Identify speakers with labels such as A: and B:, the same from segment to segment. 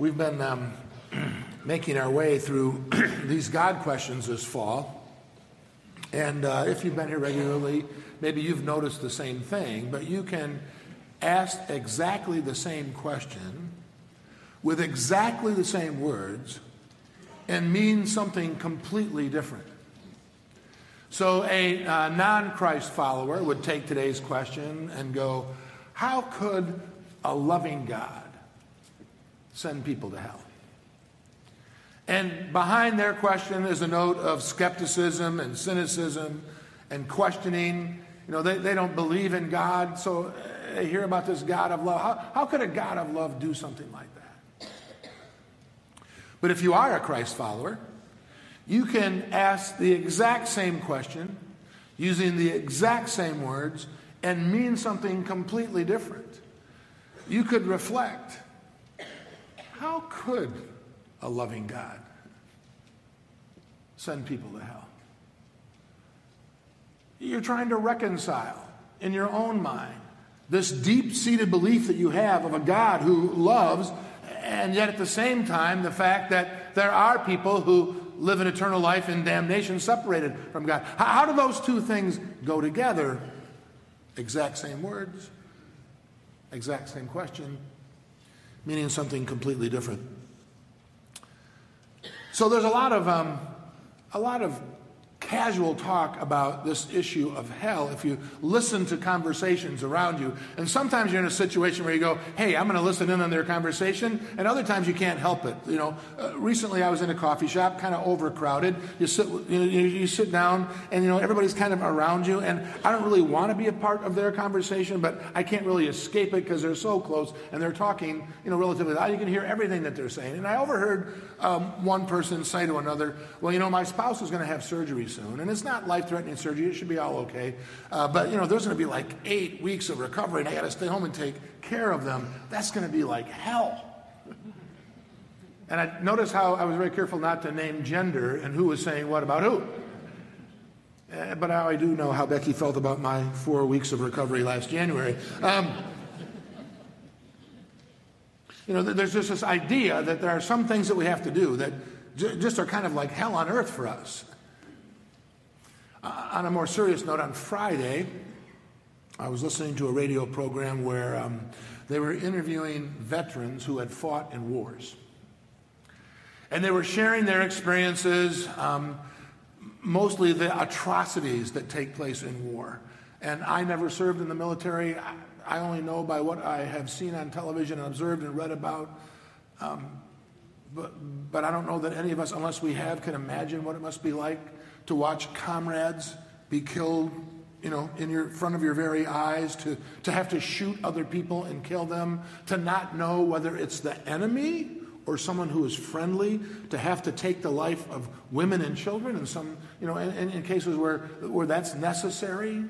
A: We've been um, making our way through these God questions this fall. And uh, if you've been here regularly, maybe you've noticed the same thing, but you can ask exactly the same question with exactly the same words and mean something completely different. So a uh, non Christ follower would take today's question and go, How could a loving God send people to hell? And behind their question is a note of skepticism and cynicism and questioning. You know, they, they don't believe in God, so uh, they hear about this God of love. How, how could a God of love do something like that? But if you are a Christ follower, you can ask the exact same question using the exact same words and mean something completely different. You could reflect how could a loving God send people to hell? You're trying to reconcile in your own mind this deep seated belief that you have of a God who loves, and yet at the same time, the fact that there are people who live an eternal life in damnation separated from God. How, how do those two things go together? Exact same words, exact same question, meaning something completely different. So there's a lot of um, a lot of casual talk about this issue of hell if you listen to conversations around you. And sometimes you're in a situation where you go, hey, I'm going to listen in on their conversation. And other times you can't help it. You know, uh, recently I was in a coffee shop, kind of overcrowded. You sit, you, know, you, sit down and, you know, everybody's kind of around you. And I don't really want to be a part of their conversation, but I can't really escape it because they're so close and they're talking, you know, relatively loud. You can hear everything that they're saying. And I overheard um, one person say to another, well, you know, my spouse is going to have surgery soon soon. And it's not life threatening surgery, it should be all okay. Uh, but, you know, there's going to be like eight weeks of recovery, and I got to stay home and take care of them. That's going to be like hell. And I notice how I was very careful not to name gender and who was saying what about who. Uh, but now I do know how Becky felt about my four weeks of recovery last January. Um, you know, there's just this idea that there are some things that we have to do that just are kind of like hell on earth for us. Uh, on a more serious note, on Friday, I was listening to a radio program where um, they were interviewing veterans who had fought in wars. And they were sharing their experiences, um, mostly the atrocities that take place in war. And I never served in the military. I, only know by what I have seen on television and observed and read about. Um, but, but I don't know that any of us, unless we have, can imagine what it must be like to watch comrades be killed, you know, in your front of your very eyes, to, to have to shoot other people and kill them, to not know whether it's the enemy or someone who is friendly, to have to take the life of women and children, and some, you know, in, in cases where, where that's necessary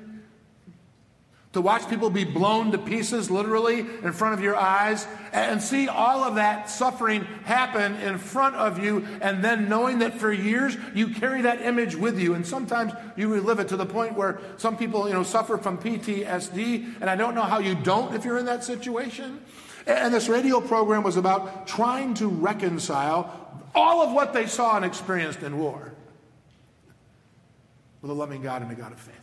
A: to watch people be blown to pieces literally in front of your eyes and see all of that suffering happen in front of you and then knowing that for years you carry that image with you. And sometimes you relive it to the point where some people you know suffer from PTSD and I don't know how you don't if you're in that situation. And this radio program was about trying to reconcile all of what they saw and experienced in war with a loving God and a God of faith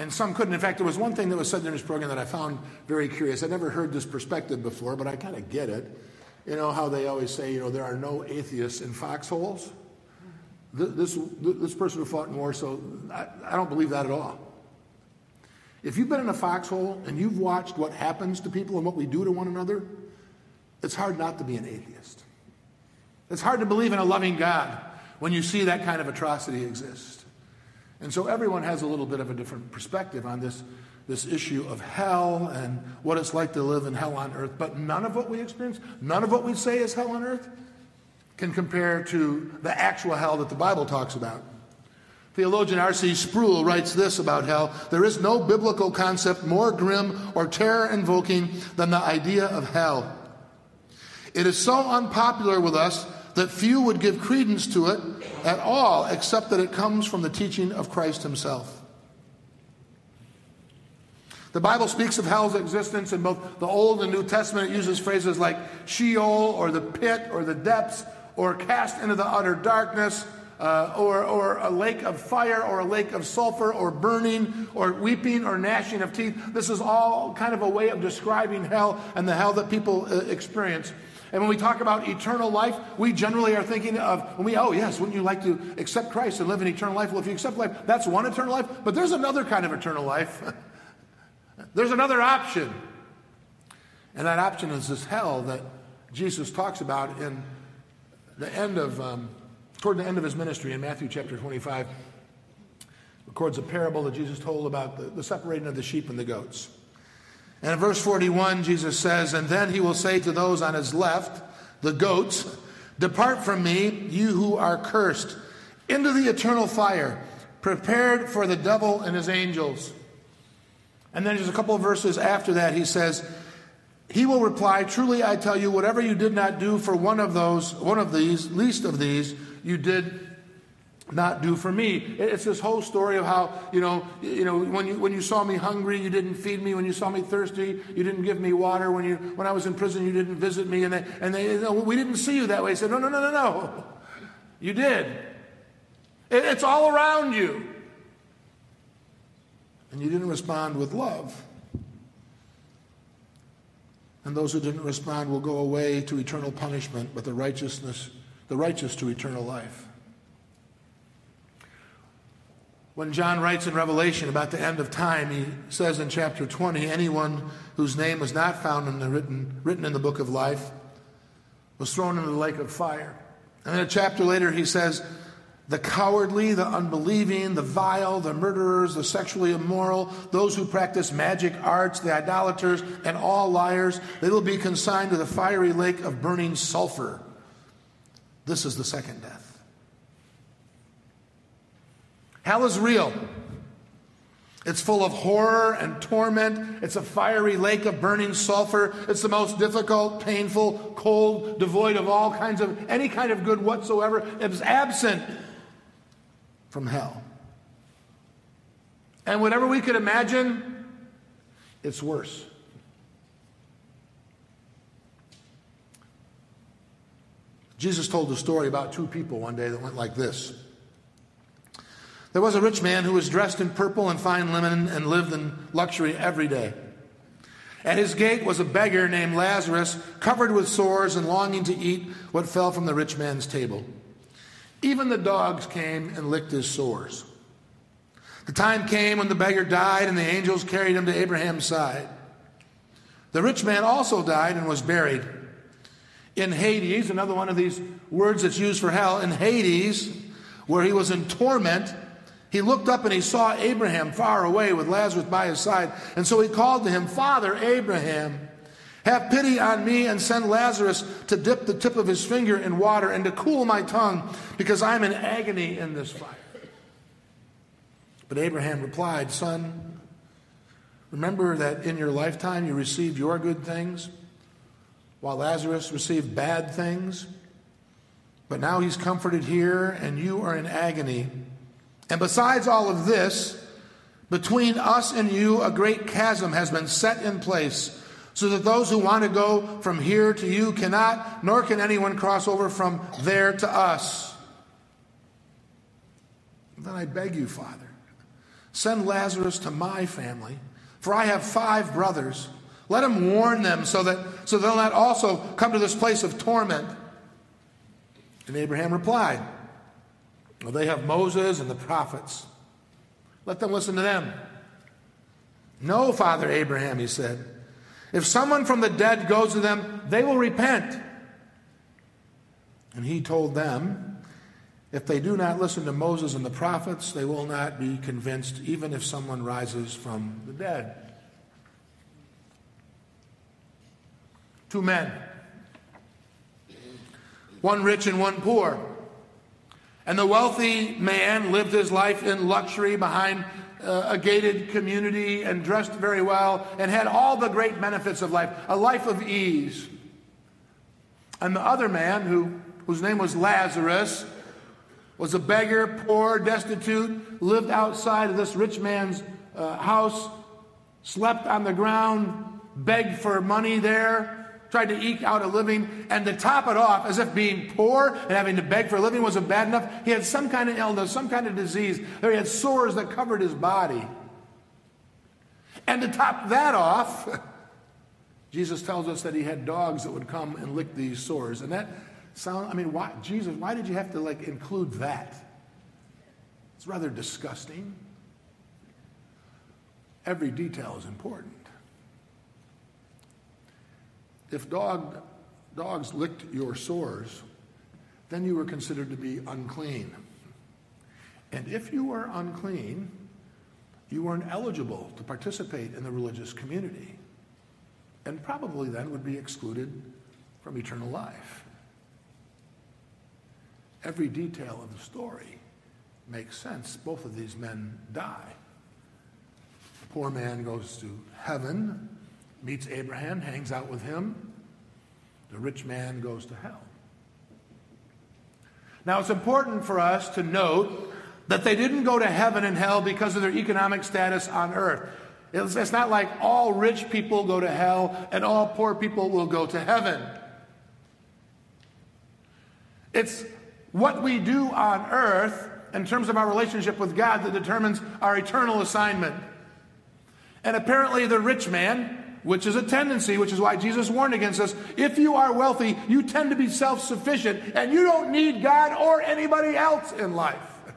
A: and some couldn't. In fact, there was one thing that was said in this program that I found very curious. I'd never heard this perspective before, but I kind of get it. You know how they always say, you know, there are no atheists in foxholes? This, this person who fought in war, so I, I don't believe that at all. If you've been in a foxhole and you've watched what happens to people and what we do to one another, it's hard not to be an atheist. It's hard to believe in a loving God when you see that kind of atrocity exist. And so everyone has a little bit of a different perspective on this, this issue of hell and what it's like to live in hell on earth. But none of what we experience, none of what we say is hell on earth, can compare to the actual hell that the Bible talks about. Theologian R.C. Sproul writes this about hell There is no biblical concept more grim or terror invoking than the idea of hell. It is so unpopular with us that few would give credence to it at all, except that it comes from the teaching of Christ himself. The Bible speaks of hell's existence in both the Old and New Testament. It uses phrases like Sheol or the pit or the depths or cast into the utter darkness uh, or, or a lake of fire or a lake of sulfur or burning or weeping or gnashing of teeth. This is all kind of a way of describing hell and the hell that people uh, experience. And when we talk about eternal life, we generally are thinking of, when we, oh, yes, wouldn't you like to accept Christ and live in eternal life? Well, if you accept life, that's one eternal life, but there's another kind of eternal life. there's another option. And that option is this hell that Jesus talks about in the end of, um, toward the end of his ministry in Matthew chapter 25. Records a parable that Jesus told about the, the separating of the sheep and the goats. And in verse 41, Jesus says, And then he will say to those on his left, the goats, Depart from me, you who are cursed, into the eternal fire, prepared for the devil and his angels. And then just a couple of verses after that, he says, He will reply, Truly I tell you, whatever you did not do for one of those, one of these, least of these, you did not do for me. It's this whole story of how, you know, you know, when you when you saw me hungry, you didn't feed me. When you saw me thirsty, you didn't give me water. When you when I was in prison, you didn't visit me. And they and they you know, we didn't see you that way. He said, No, no, no, no, no. You did. It, it's all around you. And you didn't respond with love. And those who didn't respond will go away to eternal punishment, but the righteousness, the righteous to eternal life. When John writes in Revelation about the end of time, he says in chapter 20 anyone whose name was not found in the written, written in the book of life was thrown into the lake of fire. And then a chapter later, he says, the cowardly, the unbelieving, the vile, the murderers, the sexually immoral, those who practice magic arts, the idolaters, and all liars, they will be consigned to the fiery lake of burning sulfur. This is the second death. Hell is real. It's full of horror and torment. It's a fiery lake of burning sulfur. It's the most difficult, painful, cold, devoid of all kinds of any kind of good whatsoever. It's absent from hell. And whatever we could imagine, it's worse. Jesus told a story about two people one day that went like this. There was a rich man who was dressed in purple and fine linen and lived in luxury every day. At his gate was a beggar named Lazarus, covered with sores and longing to eat what fell from the rich man's table. Even the dogs came and licked his sores. The time came when the beggar died and the angels carried him to Abraham's side. The rich man also died and was buried. In Hades, another one of these words that's used for hell, in Hades, where he was in torment, he looked up and he saw Abraham far away with Lazarus by his side. And so he called to him, Father Abraham, have pity on me and send Lazarus to dip the tip of his finger in water and to cool my tongue, because I'm in agony in this fire. But Abraham replied, Son, remember that in your lifetime you received your good things, while Lazarus received bad things. But now he's comforted here, and you are in agony. And besides all of this, between us and you, a great chasm has been set in place, so that those who want to go from here to you cannot, nor can anyone cross over from there to us. Then I beg you, Father, send Lazarus to my family, for I have five brothers. Let him warn them so that so they'll not also come to this place of torment. And Abraham replied, well, they have Moses and the prophets. Let them listen to them. No, Father Abraham, he said. If someone from the dead goes to them, they will repent. And he told them, if they do not listen to Moses and the prophets, they will not be convinced, even if someone rises from the dead. Two men, one rich and one poor. And the wealthy man lived his life in luxury behind uh, a gated community and dressed very well and had all the great benefits of life, a life of ease. And the other man, who, whose name was Lazarus, was a beggar, poor, destitute, lived outside of this rich man's uh, house slept on the ground, begged for money there, tried to eke out a living, and to top it off, as if being poor and having to beg for a living wasn't bad enough, he had some kind of illness, some kind of disease. There he had sores that covered his body. And to top that off, Jesus tells us that he had dogs that would come and lick these sores. And that sound, I mean, why, Jesus, why did you have to like include that? It's rather disgusting. Every detail is important. If dog, dogs licked your sores, then you were considered to be unclean. And if you were unclean, you weren't eligible to participate in the religious community, and probably then would be excluded from eternal life. Every detail of the story makes sense. Both of these men die. The poor man goes to heaven, meets Abraham, hangs out with him. The rich man goes to hell. Now, it's important for us to note that they didn't go to heaven and hell because of their economic status on earth. It's, it's not like all rich people go to hell and all poor people will go to heaven. It's what we do on earth in terms of our relationship with God that determines our eternal assignment. And apparently, the rich man, which is a tendency, which is why Jesus warned against us, if you are wealthy, you tend to be self sufficient and you don't need God or anybody else in life.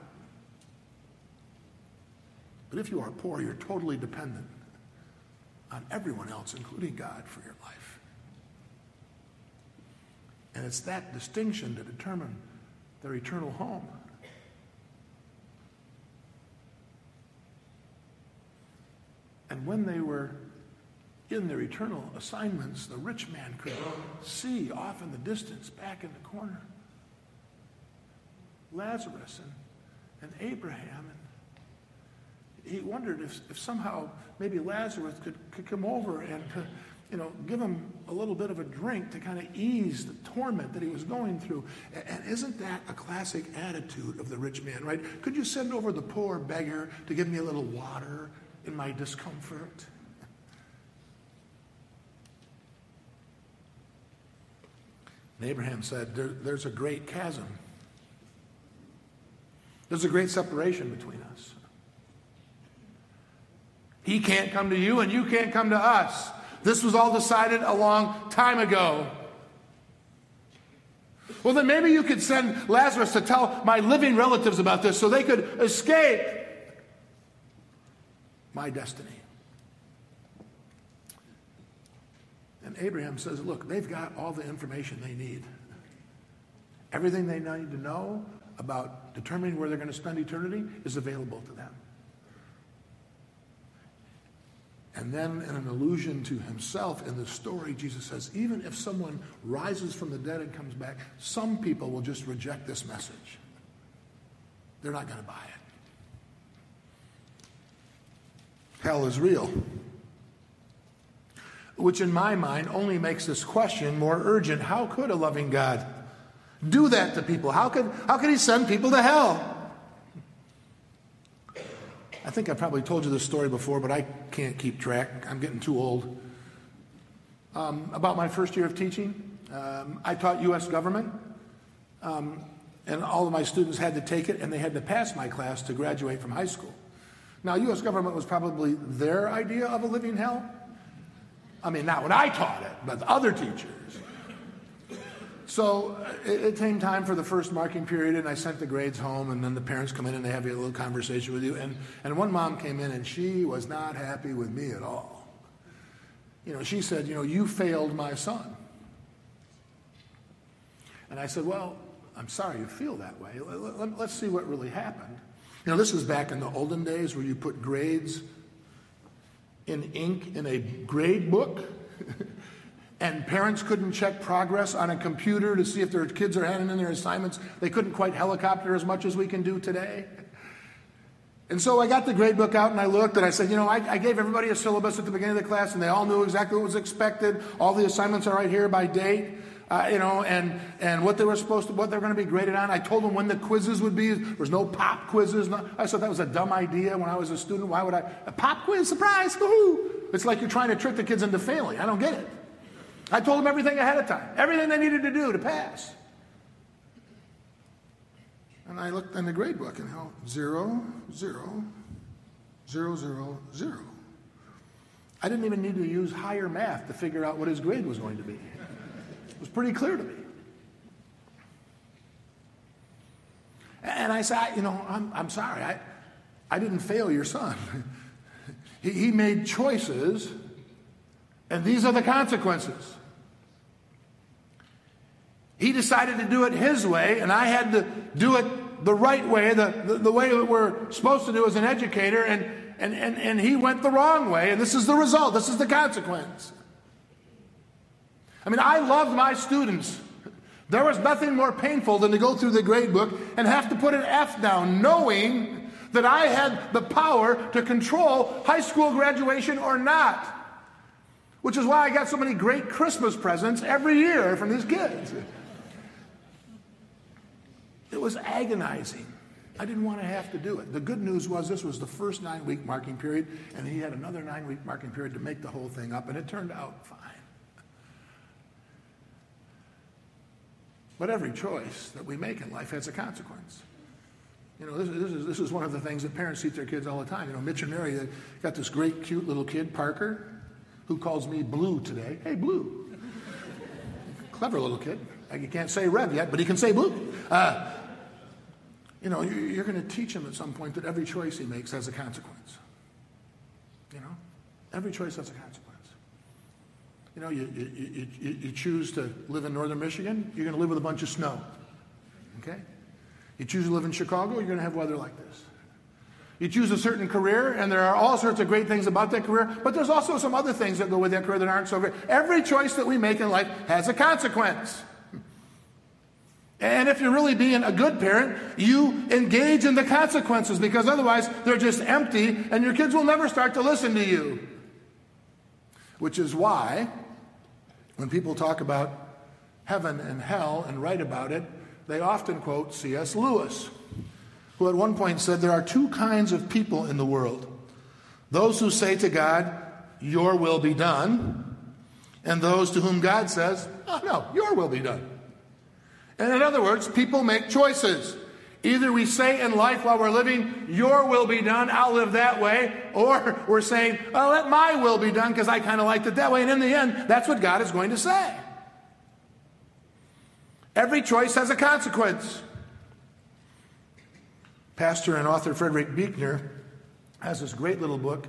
A: But if you are poor, you're totally dependent on everyone else, including God, for your life. And it's that distinction to determine their eternal home. And when they were in their eternal assignments, the rich man could see off in the distance, back in the corner, Lazarus and, and Abraham and he wondered if, if somehow maybe Lazarus could, could come over and uh, you know, give him a little bit of a drink to kind of ease the torment that he was going through. And isn't that a classic attitude of the rich man, right? Could you send over the poor beggar to give me a little water in my discomfort? And Abraham said, there, There's a great chasm. There's a great separation between us. He can't come to you, and you can't come to us. This was all decided a long time ago. Well, then maybe you could send Lazarus to tell my living relatives about this so they could escape my destiny. And Abraham says, Look, they've got all the information they need. Everything they need to know about determining where they're going to spend eternity is available to them. And then, in an allusion to himself in the story, Jesus says, even if someone rises from the dead and comes back, some people will just reject this message. They're not going to buy it. Hell is real. Which, in my mind, only makes this question more urgent. How could a loving God do that to people? How could, how could he send people to hell? I think I probably told you this story before, but I can't keep track. I'm getting too old. Um, about my first year of teaching, um, I taught U.S. government, um, and all of my students had to take it, and they had to pass my class to graduate from high school. Now, U.S. government was probably their idea of a living hell. I mean, not when I taught it, but other teachers. So it, came time for the first marking period, and I sent the grades home, and then the parents come in and they have a little conversation with you. And, and one mom came in, and she was not happy with me at all. You know, she said, You know, you failed my son. And I said, Well, I'm sorry you feel that way. Let's see what really happened. You know, this was back in the olden days where you put grades in ink in a grade book. and parents couldn't check progress on a computer to see if their kids are handing in their assignments. They couldn't quite helicopter as much as we can do today. And so I got the grade book out and I looked and I said, you know, I, I, gave everybody a syllabus at the beginning of the class and they all knew exactly what was expected. All the assignments are right here by date. Uh, you know, and, and what they were supposed to, what they're going to be graded on. I told them when the quizzes would be. There was no pop quizzes. No, I thought that was a dumb idea when I was a student. Why would I? A pop quiz, surprise, woohoo! It's like you're trying to trick the kids into failing. I don't get it. I told them everything ahead of time, everything they needed to do to pass. And I looked in the grade book and how zero, zero, zero, zero, zero. I didn't even need to use higher math to figure out what his grade was going to be. Was pretty clear to me. And I said, you know, I'm, I'm sorry, I, I didn't fail your son. he, he made choices, and these are the consequences. He decided to do it his way, and I had to do it the right way, the, the, the way that we're supposed to do as an educator, and, and, and, and he went the wrong way, and this is the result, this is the consequence. I mean, I loved my students. There was nothing more painful than to go through the grade book and have to put an F down, knowing that I had the power to control high school graduation or not. Which is why I got so many great Christmas presents every year from these kids. It was agonizing. I didn't want to have to do it. The good news was this was the first nine week marking period, and he had another nine week marking period to make the whole thing up, and it turned out fine. But every choice that we make in life has a consequence. You know, this, this, is, this is one of the things that parents teach their kids all the time. You know, Mitch and Mary got this great, cute little kid, Parker, who calls me Blue today. Hey, Blue. Clever little kid. He can't say red yet, but he can say blue. Uh, you know, you're going to teach him at some point that every choice he makes has a consequence. You know, every choice has a consequence. You know, you, you, you, you choose to live in northern Michigan, you're going to live with a bunch of snow. Okay? You choose to live in Chicago, you're going to have weather like this. You choose a certain career, and there are all sorts of great things about that career, but there's also some other things that go with that career that aren't so great. Every choice that we make in life has a consequence. And if you're really being a good parent, you engage in the consequences because otherwise they're just empty and your kids will never start to listen to you. Which is why, when people talk about heaven and hell and write about it, they often quote C.S. Lewis, who at one point said there are two kinds of people in the world those who say to God, Your will be done, and those to whom God says, Oh, no, your will be done. And in other words, people make choices. Either we say in life while we're living, Your will be done, I'll live that way, or we're saying, Oh, let my will be done because I kind of liked it that way. And in the end, that's what God is going to say. Every choice has a consequence. Pastor and author Frederick Buechner has this great little book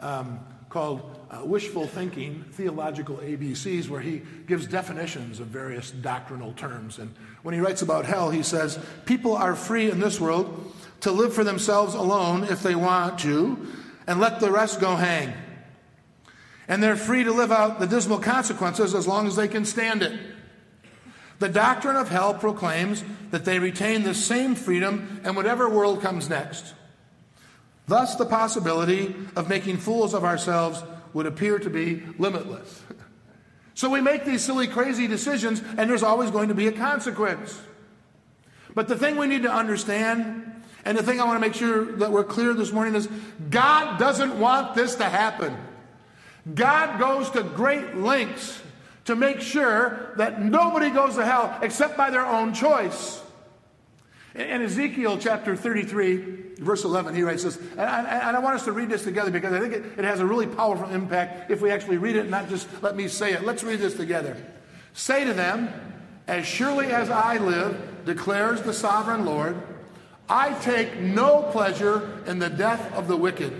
A: um, called uh, Wishful Thinking Theological ABCs, where he gives definitions of various doctrinal terms. And when he writes about hell, he says, People are free in this world to live for themselves alone if they want to, and let the rest go hang. And they're free to live out the dismal consequences as long as they can stand it. The doctrine of hell proclaims that they retain the same freedom in whatever world comes next. Thus, the possibility of making fools of ourselves would appear to be limitless. So we make these silly, crazy decisions, and there's always going to be a consequence. But the thing we need to understand, and the thing I want to make sure that we're clear this morning is God doesn't want this to happen. God goes to great lengths to make sure that nobody goes to hell except by their own choice. In Ezekiel chapter 33, verse 11, he writes this, and I, and I want us to read this together because I think it, it has a really powerful impact if we actually read it, and not just let me say it. Let's read this together. Say to them, As surely as I live, declares the sovereign Lord, I take no pleasure in the death of the wicked,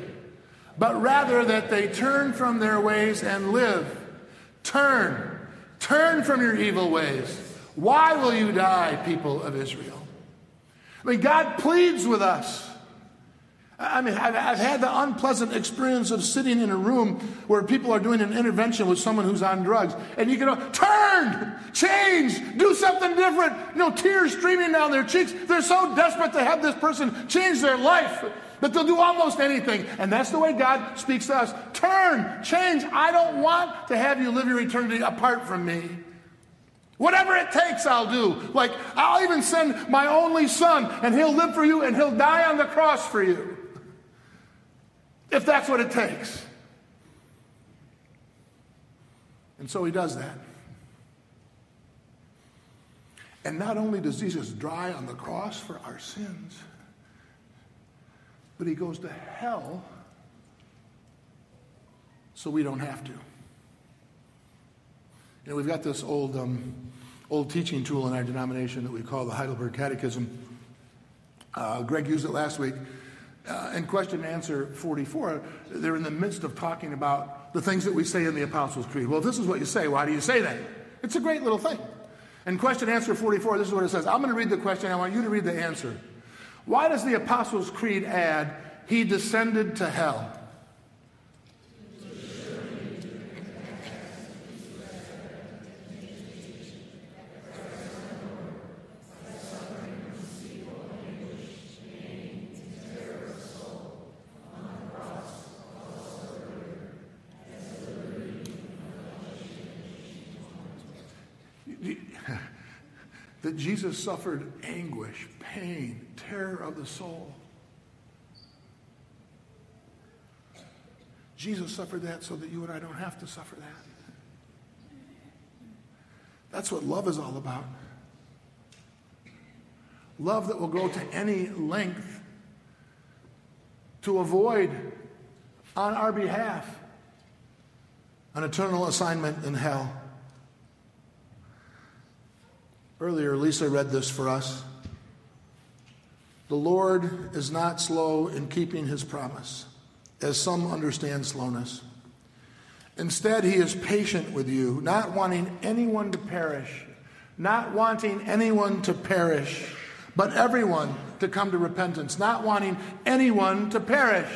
A: but rather that they turn from their ways and live. Turn, turn from your evil ways. Why will you die, people of Israel? I mean, God pleads with us. I mean, I've, I've, had the unpleasant experience of sitting in a room where people are doing an intervention with someone who's on drugs, and you can go, turn, change, do something different. You know, tears streaming down their cheeks. They're so desperate to have this person change their life that they'll do almost anything. And that's the way God speaks to us. Turn, change. I don't want to have you live your eternity apart from me. Whatever it takes, I'll do. Like, I'll even send my only son, and he'll live for you, and he'll die on the cross for you. If that's what it takes. And so he does that. And not only does Jesus die on the cross for our sins, but he goes to hell so we don't have to. You know, we've got this old, um, old teaching tool in our denomination that we call the Heidelberg Catechism. Uh, Greg used it last week. Uh, in question and answer 44, they're in the midst of talking about the things that we say in the Apostles' Creed. Well, if this is what you say, why do you say that? It's a great little thing. In question and answer 44, this is what it says. I'm going to read the question. I want you to read the answer. Why does the Apostles' Creed add, He descended to hell? that Jesus suffered anguish, pain, terror of the soul. Jesus suffered that so that you and I don't have to suffer that. That's what love is all about. Love that will go to any length to avoid, on our behalf, an eternal assignment in hell. Earlier, Lisa read this for us. The Lord is not slow in keeping his promise, as some understand slowness. Instead, he is patient with you, not wanting anyone to perish, not wanting anyone to perish, but everyone to come to repentance, not wanting anyone to perish.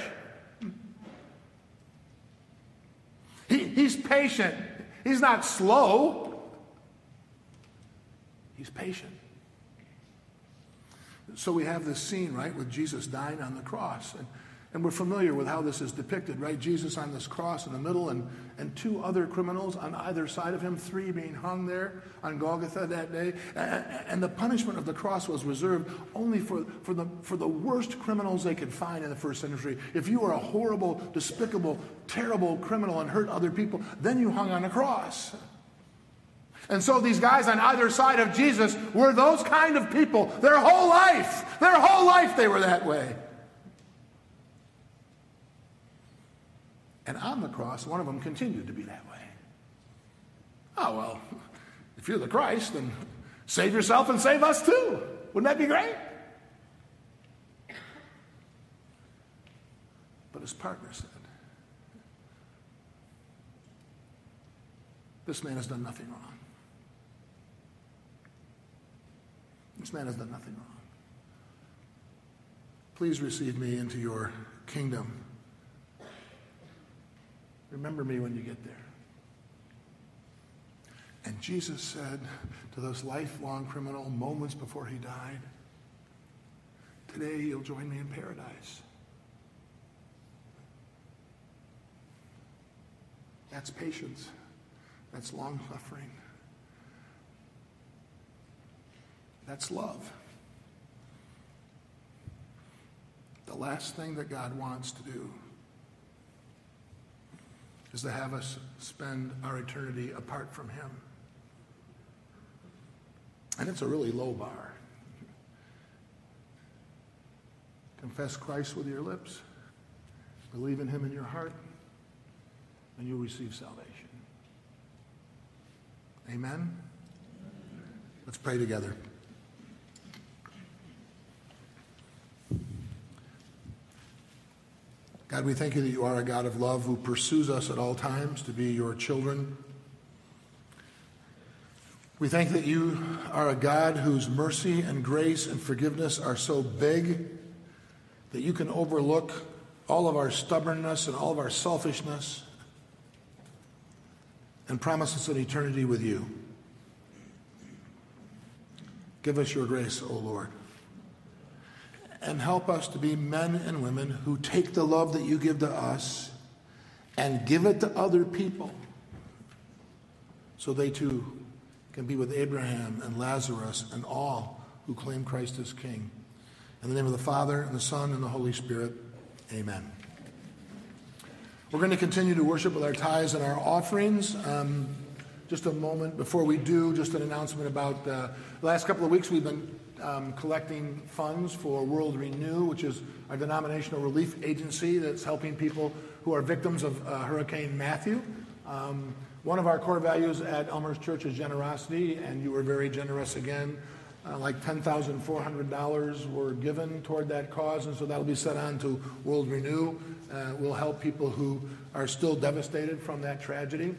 A: He, he's patient. He's not slow. He's patient. So we have this scene, right, with Jesus dying on the cross. And, and we're familiar with how this is depicted, right? Jesus on this cross in the middle and, and two other criminals on either side of him, three being hung there on Golgotha that day. And, and the punishment of the cross was reserved only for, for, the, for the worst criminals they could find in the first century. If you were a horrible, despicable, terrible criminal and hurt other people, then you hung on a cross. And so these guys on either side of Jesus were those kind of people. Their whole life, their whole life they were that way. And on the cross, one of them continued to be that way. Oh, well, if you're the Christ, then save yourself and save us too. Wouldn't that be great? But his partner said, This man has done nothing wrong. This man has done nothing wrong. Please receive me into your kingdom. Remember me when you get there. And Jesus said to this lifelong criminal moments before he died, Today you'll join me in paradise. That's patience. That's long suffering. That's love. The last thing that God wants to do is to have us spend our eternity apart from Him. And it's a really low bar. Confess Christ with your lips, believe in Him in your heart, and you'll receive salvation. Amen? Let's pray together. God, we thank you that you are a God of love who pursues us at all times to be your children. We thank that you are a God whose mercy and grace and forgiveness are so big that you can overlook all of our stubbornness and all of our selfishness and promise us an eternity with you. Give us your grace, O Lord and help us to be men and women who take the love that you give to us and give it to other people so they too can be with Abraham and Lazarus and all who claim Christ as King. In the name of the Father, and the Son, and the Holy Spirit, amen. We're going to continue to worship with our tithes and our offerings. Um, just a moment before we do, just an announcement about uh, the last couple of weeks we've been um, collecting funds for World Renew, which is our denominational relief agency that's helping people who are victims of uh, Hurricane Matthew. Um, one of our core values at Elmhurst Church is generosity, and you were very generous again. Uh, like $10,400 were given toward that cause, and so that'll be set on to World Renew. Uh, will help people who are still devastated from that tragedy.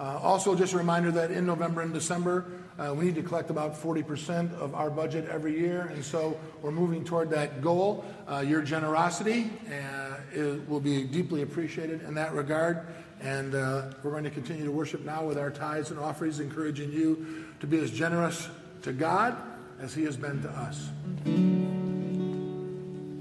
A: Uh, also, just a reminder that in November and December, uh, we need to collect about 40% of our budget every year, and so we're moving toward that goal. Uh, your generosity will be deeply appreciated in that regard, and we're going to continue to worship now with our tithes and offerings, encouraging you to be as generous to God as He has been to us.